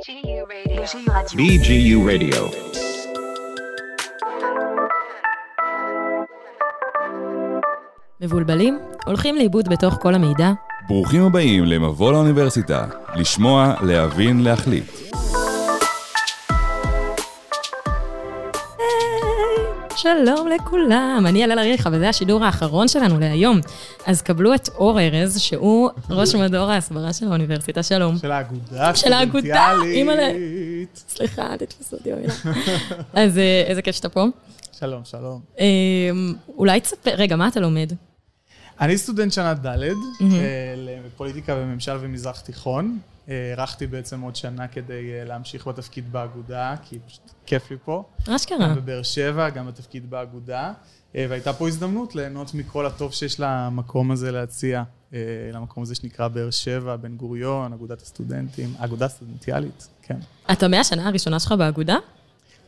BGU Radio. BGU Radio. מבולבלים? הולכים לאיבוד בתוך כל המידע? ברוכים הבאים למבוא לאוניברסיטה, לשמוע, להבין, להחליט. שלום לכולם, אני אלה אריכה, וזה השידור האחרון שלנו להיום. אז קבלו את אור ארז, שהוא ראש מדור ההסברה של האוניברסיטה. שלום. של האגודה של האגודה. אימא'לה. סליחה, אל תתפסו אותי במילה. אז אה, איזה כיף שאתה פה. שלום, שלום. אה, אולי תספר, רגע, מה אתה לומד? אני סטודנט שנה ד' אה, לפוליטיקה וממשל ומזרח תיכון. הארכתי בעצם עוד שנה כדי אה, להמשיך בתפקיד באגודה, כי פשוט כיף לי פה. אשכרה. גם בבאר שבע, גם בתפקיד באגודה. אה, והייתה פה הזדמנות ליהנות מכל הטוב שיש למקום הזה להציע, אה, למקום הזה שנקרא באר שבע, בן גוריון, אגודת הסטודנטים, אגודה סטודנטיאלית, כן. אתה מהשנה הראשונה שלך באגודה?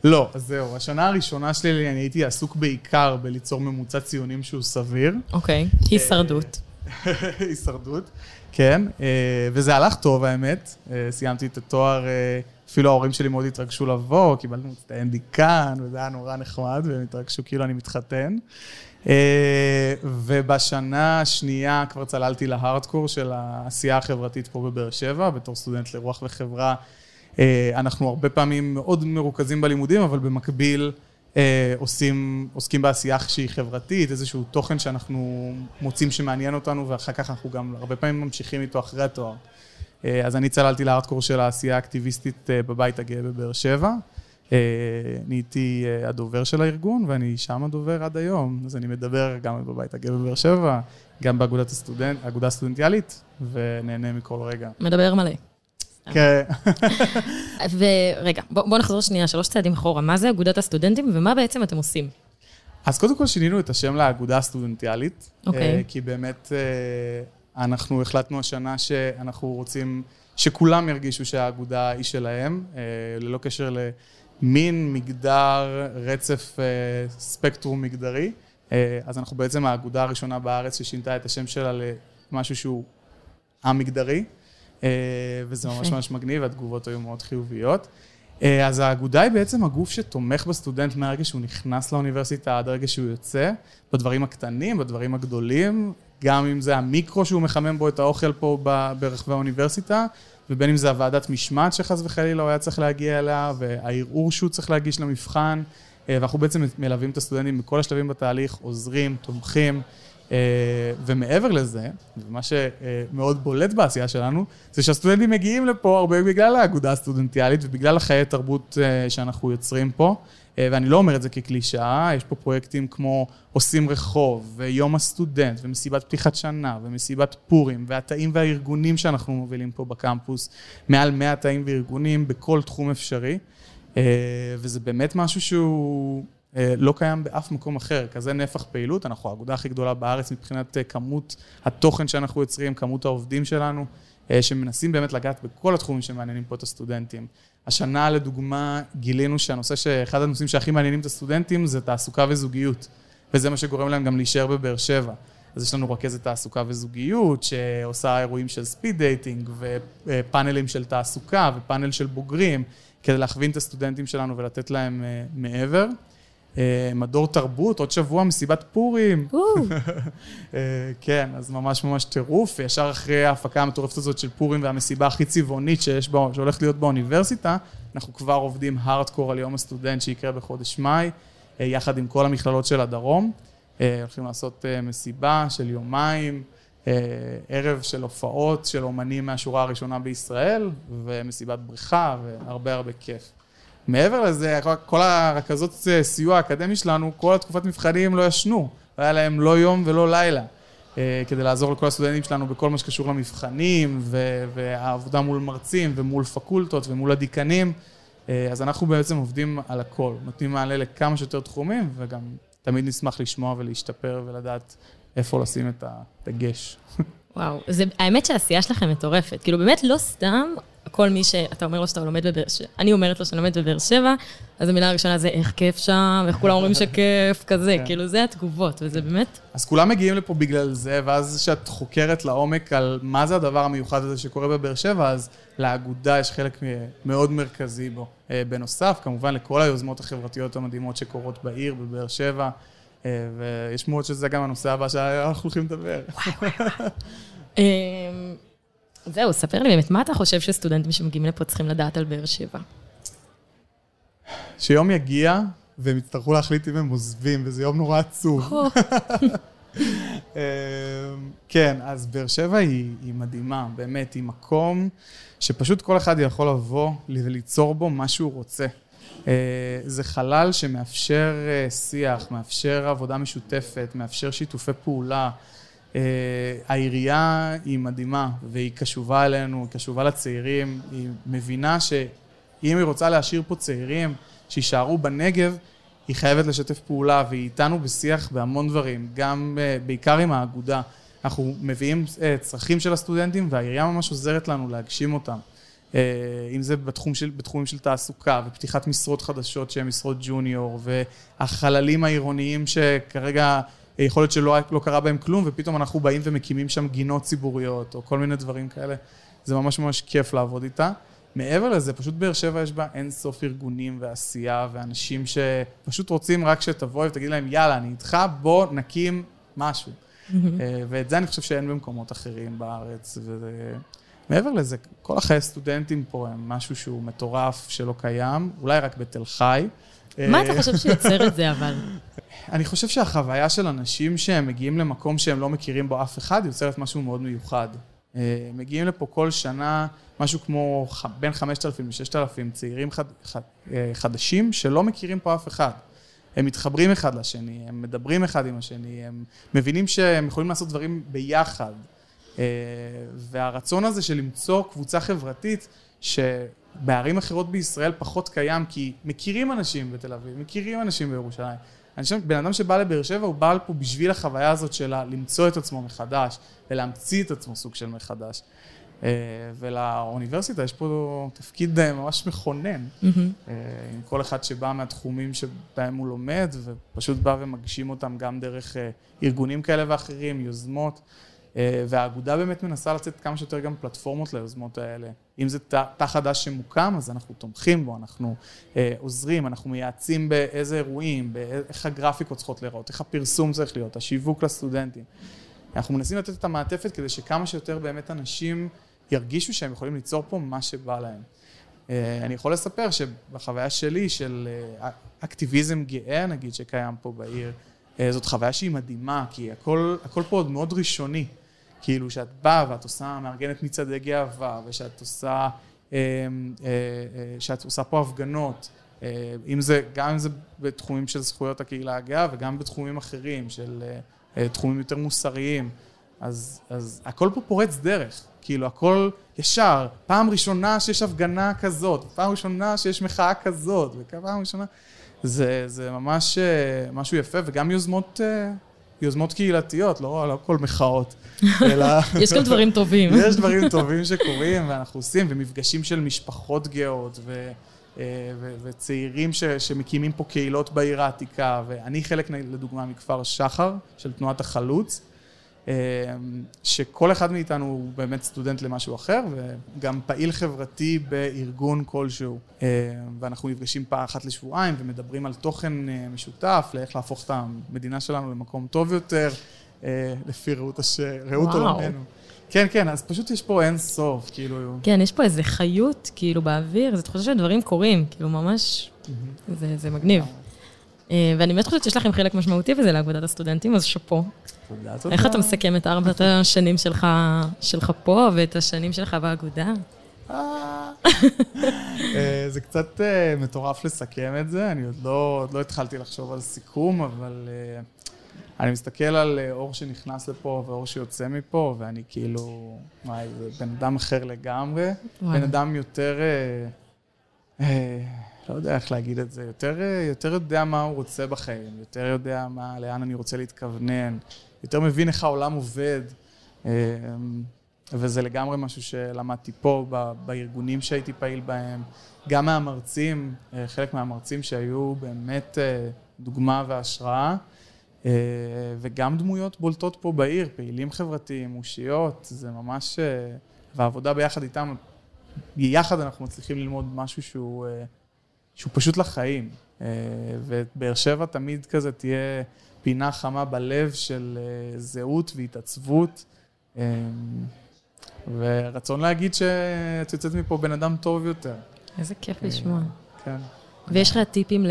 לא, אז זהו, השנה הראשונה שלי אני הייתי עסוק בעיקר בליצור ממוצע ציונים שהוא סביר. אוקיי, הישרדות. הישרדות, כן, אה, וזה הלך טוב האמת, אה, סיימתי את התואר, אה, אפילו ההורים שלי מאוד התרגשו לבוא, קיבלנו מצטיין דיקן, וזה היה נורא נחמד, והם התרגשו כאילו אני מתחתן. ובשנה השנייה כבר צללתי להארדקור של העשייה החברתית פה בבאר שבע, בתור סטודנט לרוח וחברה. אנחנו הרבה פעמים מאוד מרוכזים בלימודים, אבל במקביל עושים, עוסקים בעשייה שהיא חברתית, איזשהו תוכן שאנחנו מוצאים שמעניין אותנו, ואחר כך אנחנו גם הרבה פעמים ממשיכים איתו אחרי התואר. אה, אז אני צללתי לארדקור של העשייה האקטיביסטית אה, בבית הגאה בבאר שבע. אה, נהייתי אה, הדובר של הארגון, ואני שם הדובר עד היום. אז אני מדבר גם בבית הגאה בבאר שבע, גם באגודת הסטודנט, הסטודנטיאלית, ונהנה מכל רגע. מדבר מלא. כן. ורגע, בוא, בוא נחזור שנייה, שלוש צעדים אחורה. מה זה אגודת הסטודנטים ומה בעצם אתם עושים? אז קודם כל שינינו את השם לאגודה הסטודנטיאלית. אוקיי. אה, כי באמת אה, אנחנו החלטנו השנה שאנחנו רוצים שכולם ירגישו שהאגודה היא שלהם, אה, ללא קשר למין, מגדר, רצף, ספקטרום מגדרי. אז אנחנו בעצם האגודה הראשונה בארץ ששינתה את השם שלה למשהו שהוא א-מגדרי. אה, וזה ממש. ממש מגניב, והתגובות היו מאוד חיוביות. אה, אז האגודה היא בעצם הגוף שתומך בסטודנט מהרגע שהוא נכנס לאוניברסיטה עד הרגע שהוא יוצא, בדברים הקטנים, בדברים הגדולים, גם אם זה המיקרו שהוא מחמם בו את האוכל פה ברחבי האוניברסיטה, ובין אם זה הוועדת משמעת שחס וחלילה הוא היה צריך להגיע אליה, והערעור שהוא צריך להגיש למבחן, אה, ואנחנו בעצם מלווים את הסטודנטים בכל השלבים בתהליך, עוזרים, תומכים. אה, ומעבר לזה, ומה שמאוד בולט בעשייה שלנו, זה שהסטודנטים מגיעים לפה הרבה בגלל האגודה הסטודנטיאלית ובגלל החיי תרבות אה, שאנחנו יוצרים פה. אה, ואני לא אומר את זה כקלישאה, יש פה פרויקטים כמו עושים רחוב, ויום הסטודנט, ומסיבת פתיחת שנה, ומסיבת פורים, והתאים והארגונים שאנחנו מובילים פה בקמפוס, מעל 100 תאים וארגונים בכל תחום אפשרי. וזה באמת משהו שהוא לא קיים באף מקום אחר, כזה נפח פעילות, אנחנו האגודה הכי גדולה בארץ מבחינת אה, כמות התוכן שאנחנו יוצרים, כמות העובדים שלנו, אה, שמנסים באמת לגעת בכל התחומים שמעניינים פה את הסטודנטים. השנה, לדוגמה, גילינו שהנושא, שאחד הנושאים שהכי מעניינים את הסטודנטים זה תעסוקה וזוגיות, וזה מה שגורם להם גם להישאר בבאר שבע. אז יש לנו רכזת תעסוקה וזוגיות, שעושה אירועים של speed dating, ופאנלים של תעסוקה, ופאנל של בוגרים, כדי להכווין את הסטודנטים שלנו ולתת להם אה, מעבר. אה, מדור תרבות, עוד שבוע מסיבת פורים. אה, כן, אז ממש ממש טירוף, וישר אחרי ההפקה המטורפת הזאת של פורים והמסיבה הכי צבעונית שיש בה, שהולכת להיות באוניברסיטה, אנחנו כבר עובדים הארדקור על יום הסטודנט שיקרה בחודש מאי, אה, יחד עם כל המכללות של הדרום. הולכים לעשות מסיבה של יומיים, ערב של הופעות של אומנים מהשורה הראשונה בישראל, ומסיבת בריכה, והרבה הרבה כיף. מעבר לזה, כל הרכזות סיוע האקדמי שלנו, כל התקופת מבחנים לא ישנו. לא היה להם לא יום ולא לילה. אה, כדי לעזור לכל הסטודנטים שלנו בכל מה שקשור למבחנים, והעבודה מול מרצים ומול פקולטות ומול הדיקנים. אה, אז אנחנו בעצם עובדים על הכל, נותנים מענה לכמה שיותר תחומים, וגם תמיד נשמח לשמוע ולהשתפר ולדעת איפה לשים את הדגש. וואו. זה, האמת שהעשייה שלכם מטורפת. כאילו, באמת לא סתם כל מי שאתה אומר לו שאתה לומד בבאר שבע, אני אומרת לו שאני לומדת בבאר שבע, אז המילה הראשונה זה איך כיף שם, איך כולם אומרים שכיף, כזה, כן. כאילו זה התגובות, וזה באמת, אז כולם מגיעים לפה בגלל זה, ואז כשאת חוקרת לעומק על מה זה הדבר המיוחד הזה שקורה בבאר שבע, אז לאגודה יש חלק מאוד מרכזי בו. אה, בנוסף, כמובן, לכל היוזמות החברתיות המדהימות שקורות בעיר, בבאר שבע, ויש מאוד שזה גם הנושא הבא שאנחנו הולכים לדבר. אמ, זהו, ספר לי באמת, מה אתה חושב שסטודנטים שמגיעים לפה צריכים לדעת על באר שבע? שיום יגיע, והם יצטרכו להחליט אם הם עוזבים, וזה יום נורא עצוב. אמ, כן, אז באר שבע היא, היא מדהימה, באמת, היא מקום שפשוט כל אחד יכול לבוא וליצור בו מה שהוא רוצה. אה, זה חלל שמאפשר אה, שיח, מאפשר עבודה משותפת, מאפשר שיתופי פעולה. אה, העירייה היא מדהימה, והיא קשובה אלינו, היא קשובה לצעירים, היא מבינה שאם היא רוצה להשאיר פה צעירים שיישארו בנגב, היא חייבת לשתף פעולה, והיא איתנו בשיח בהמון דברים, גם בעיקר עם האגודה. אנחנו מביאים צרכים של הסטודנטים, והעירייה ממש עוזרת לנו להגשים אותם. אה, אם זה בתחום של, בתחומים של תעסוקה ופתיחת משרות חדשות שהן משרות ג'וניור והחללים העירוניים שכרגע יכול להיות שלא לא קרה בהם כלום ופתאום אנחנו באים ומקימים שם גינות ציבוריות או כל מיני דברים כאלה. זה ממש ממש כיף לעבוד איתה. מעבר לזה, פשוט באר שבע יש בה אין סוף ארגונים ועשייה ואנשים שפשוט רוצים רק שתבוא ותגיד להם, יאללה, אני איתך, בוא נקים משהו. אה, ואת זה אני חושב שאין במקומות אחרים בארץ. ומעבר לזה, כל החיי סטודנטים פה הם משהו שהוא מטורף, שלא קיים, אולי רק בתל חי. מה אה, אתה חושב שיוצר את זה, אבל? אני חושב שהחוויה של אנשים שהם מגיעים למקום שהם לא מכירים בו אף אחד, יוצרת משהו מאוד מיוחד. אה, מגיעים לפה כל שנה משהו כמו בין 5,000 ל-6,000 צעירים חד, חד, אה, חדשים שלא מכירים פה אף אחד. הם מתחברים אחד לשני, הם מדברים אחד עם השני, הם מבינים שהם יכולים לעשות דברים ביחד. אה, והרצון הזה של למצוא קבוצה חברתית שבערים אחרות בישראל פחות קיים, כי מכירים אנשים בתל אביב, מכירים אנשים בירושלים. אני חושב, בן אדם שבא לבאר שבע, הוא בא לפה בשביל החוויה הזאת של למצוא את עצמו מחדש, ולהמציא את עצמו סוג של מחדש. אה, ולאוניברסיטה יש פה תפקיד אה, ממש מכונן, אה, עם כל אחד שבא מהתחומים שבהם הוא לומד, ופשוט בא ומגשים אותם גם דרך ארגונים כאלה ואחרים, יוזמות. אה, והאגודה באמת מנסה לצאת כמה שיותר גם פלטפורמות ליוזמות האלה. אם זה תא חדש שמוקם, אז אנחנו תומכים בו, אנחנו אה, עוזרים, אנחנו מייעצים באיזה אירועים, באיך הגרפיקות צריכות להיראות, איך הפרסום צריך להיות, השיווק לסטודנטים. אנחנו מנסים לתת את המעטפת כדי שכמה שיותר באמת אנשים ירגישו שהם יכולים ליצור פה מה שבא להם. אה, אני יכול לספר שבחוויה שלי של אה, אקטיביזם גאה, נגיד, שקיים פה בעיר, זאת חוויה שהיא מדהימה, כי הכל, הכל פה עוד מאוד ראשוני. כאילו, שאת באה ואת עושה, מארגנת מצעדי גאווה, ושאת עושה, אה, אה, אה, שאת עושה פה הפגנות, אה, אם זה, גם אם זה בתחומים של זכויות הקהילה הגאה, וגם בתחומים אחרים, של אה, אה, תחומים יותר מוסריים. אז, אז הכל פה פורץ דרך, כאילו הכל ישר, פעם ראשונה שיש הפגנה כזאת, פעם ראשונה שיש מחאה כזאת, ופעם ראשונה, זה, זה ממש אה, משהו יפה, וגם יוזמות, אה, יוזמות קהילתיות, לא, לא כל מחאות, אלא... יש גם דברים טובים. יש דברים טובים שקורים ואנחנו עושים, ומפגשים של משפחות גאות, ו, אה, ו, וצעירים ש, שמקימים פה קהילות בעיר העתיקה, ואני חלק, לדוגמה, מכפר שחר, של תנועת החלוץ, שכל אחד מאיתנו הוא באמת סטודנט למשהו אחר, וגם פעיל חברתי בארגון כלשהו. אה, ואנחנו נפגשים פעם אחת לשבועיים ומדברים על תוכן אה, משותף, לאיך להפוך את המדינה שלנו למקום טוב יותר, אה, לפי ראות, הש... ראות. עולמנו. כן, כן, אז פשוט יש פה אין סוף, כאילו... כן, יש פה איזה חיות, כאילו, באוויר, זו תחושה שדברים קורים, כאילו, ממש, זה, זה מגניב. אה, ואני באמת חושבת שיש לכם חלק משמעותי בזה לאגודת הסטודנטים, אז שאפו. תודה, תודה. איך אתה מסכם את ארבעת השנים שלך, שלך פה ואת השנים שלך באגודה? אה, אה, זה קצת מטורף לסכם את זה, אני עוד לא, עוד לא התחלתי לחשוב על סיכום, אבל אני מסתכל על אור שנכנס לפה ואור שיוצא מפה, ואני כאילו, וואי, זה בן אדם אחר לגמרי, וואי. בן אדם יותר, לא יודע איך להגיד את זה, יותר, אה, יותר יודע מה הוא רוצה בחיים, יותר יודע מה, לאן אני רוצה להתכוונן, יותר מבין איך העולם עובד. אה, וזה לגמרי משהו שלמדתי פה, בארגונים שהייתי פעיל בהם, גם מהמרצים, אה, חלק מהמרצים שהיו באמת אה, דוגמה והשראה, אה, וגם דמויות בולטות פה בעיר, פעילים חברתיים, אושיות, זה ממש... והעבודה ביחד איתם, ביחד אנחנו מצליחים ללמוד משהו שהוא, שהוא פשוט לחיים. אה, ובאר שבע תמיד כזה תהיה פינה חמה בלב של אה, זהות והתעצבות. אה, ורצון להגיד שאת יוצאת מפה בן אדם טוב יותר. איזה כיף לשמוע. כן. ויש לך טיפים.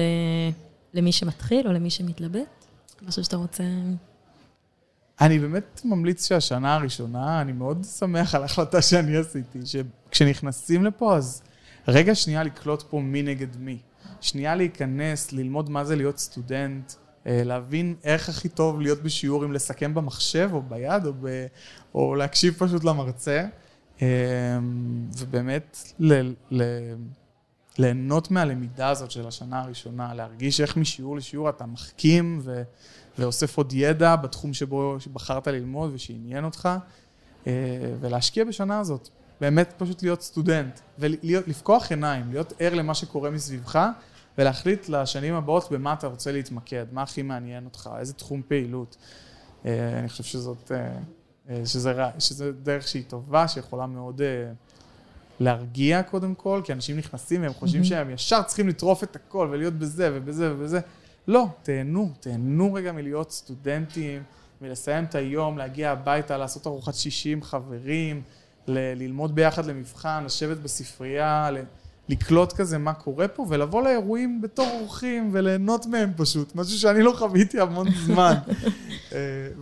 למי שמתחיל או למי שמתלבט? משהו שאתה רוצה... אני באמת ממליץ שהשנה הראשונה, אני מאוד שמח על ההחלטה שאני עשיתי, שכשנכנסים לפה, אז רגע שנייה לקלוט פה מי נגד מי. שנייה להיכנס, ללמוד מה זה להיות סטודנט, אה, להבין איך הכי טוב להיות בשיעור, אם לסכם במחשב או ביד, או, ב, או להקשיב פשוט למרצה, אה, ובאמת ל, ל, ליהנות מהלמידה הזאת של השנה הראשונה, להרגיש איך משיעור לשיעור אתה מחכים ו, ואוסף עוד ידע בתחום שבו בחרת ללמוד ושעניין אותך, אה, ולהשקיע בשנה הזאת. באמת פשוט להיות סטודנט, ולפקוח עיניים, להיות ער למה שקורה מסביבך, ולהחליט לשנים הבאות במה אתה רוצה להתמקד, מה הכי מעניין אותך, איזה תחום פעילות. אה, אני חושב שזאת, אה, אה, שזה, רע- שזה דרך שהיא טובה, שיכולה מאוד להרגיע קודם כל, כי אנשים נכנסים והם חושבים שהם ישר צריכים לטרוף את הכל ולהיות בזה ובזה ובזה. לא, תהנו, תהנו רגע מלהיות סטודנטים, מלסיים את היום, להגיע הביתה, לעשות ארוחת שישי עם חברים, ל- ללמוד ביחד למבחן, לשבת בספרייה, ל- לקלוט כזה מה קורה פה, ולבוא לאירועים בתור אורחים וליהנות מהם פשוט, משהו שאני לא חוויתי המון זמן. אה,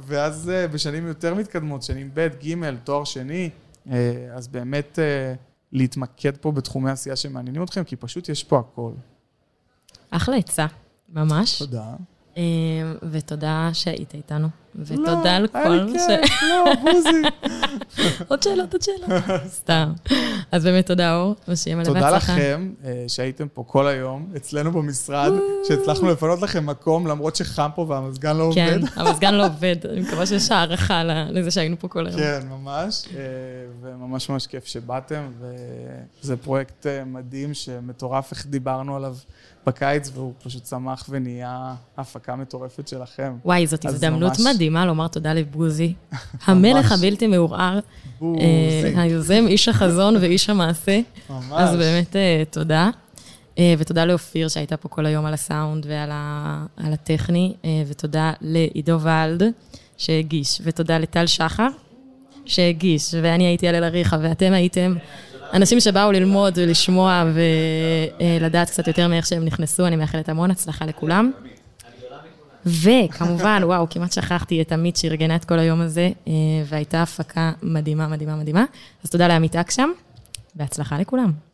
ואז אה, בשנים יותר מתקדמות, שנים ב', ג', תואר שני, אה, אז באמת להתמקד פה בתחומי עשייה שמעניינים אתכם, כי פשוט יש פה הכל. אחלה עצה, ממש. תודה. ותודה שהיית איתנו. ותודה על לא, לי כל כיף, לא, בוזי. עוד שאלות, עוד שאלות. סתם. אז באמת תודה, אור, ושיהיה מלא תודה בהצלחה. לכם אה, שהייתם פה כל היום, אצלנו במשרד, שהצלחנו לפנות לכם מקום, למרות שחם פה והמזגן לא כן, עובד. המזגן לא עובד, אני מקווה שיש הערכה לזה שהיינו פה כל היום. כן, ממש, אה, וממש ממש כיף שבאתם, וזה פרויקט אה, מדהים שמטורף איך דיברנו עליו בקיץ, והוא פשוט צמח ונהיה הפקה מטורפת שלכם. וואי, זאת הזדמנות ממש- מדהימה לומר תודה לבוזי, המלך הבלתי מעורער, אה, היוזם, איש החזון ואיש המעשה. ממש. אז באמת אה, תודה. אה, ותודה לאופיר שהייתה פה כל היום על הסאונד ועל ה- על הטכני, ותודה לעידו ולד שהגיש, ותודה לטל שחר שהגיש, ואני הייתי הלל אריכה, ואתם הייתם אנשים שבאו ללמוד ולשמוע ולדעת קצת יותר מאיך שהם נכנסו, אני מאחלת המון הצלחה לכולם. וכמובן, וואו, כמעט שכחתי את עמית שארגנה את כל היום הזה, אה, והייתה הפקה מדהימה, מדהימה, מדהימה. אז תודה לעמית אקשם, בהצלחה לכולם.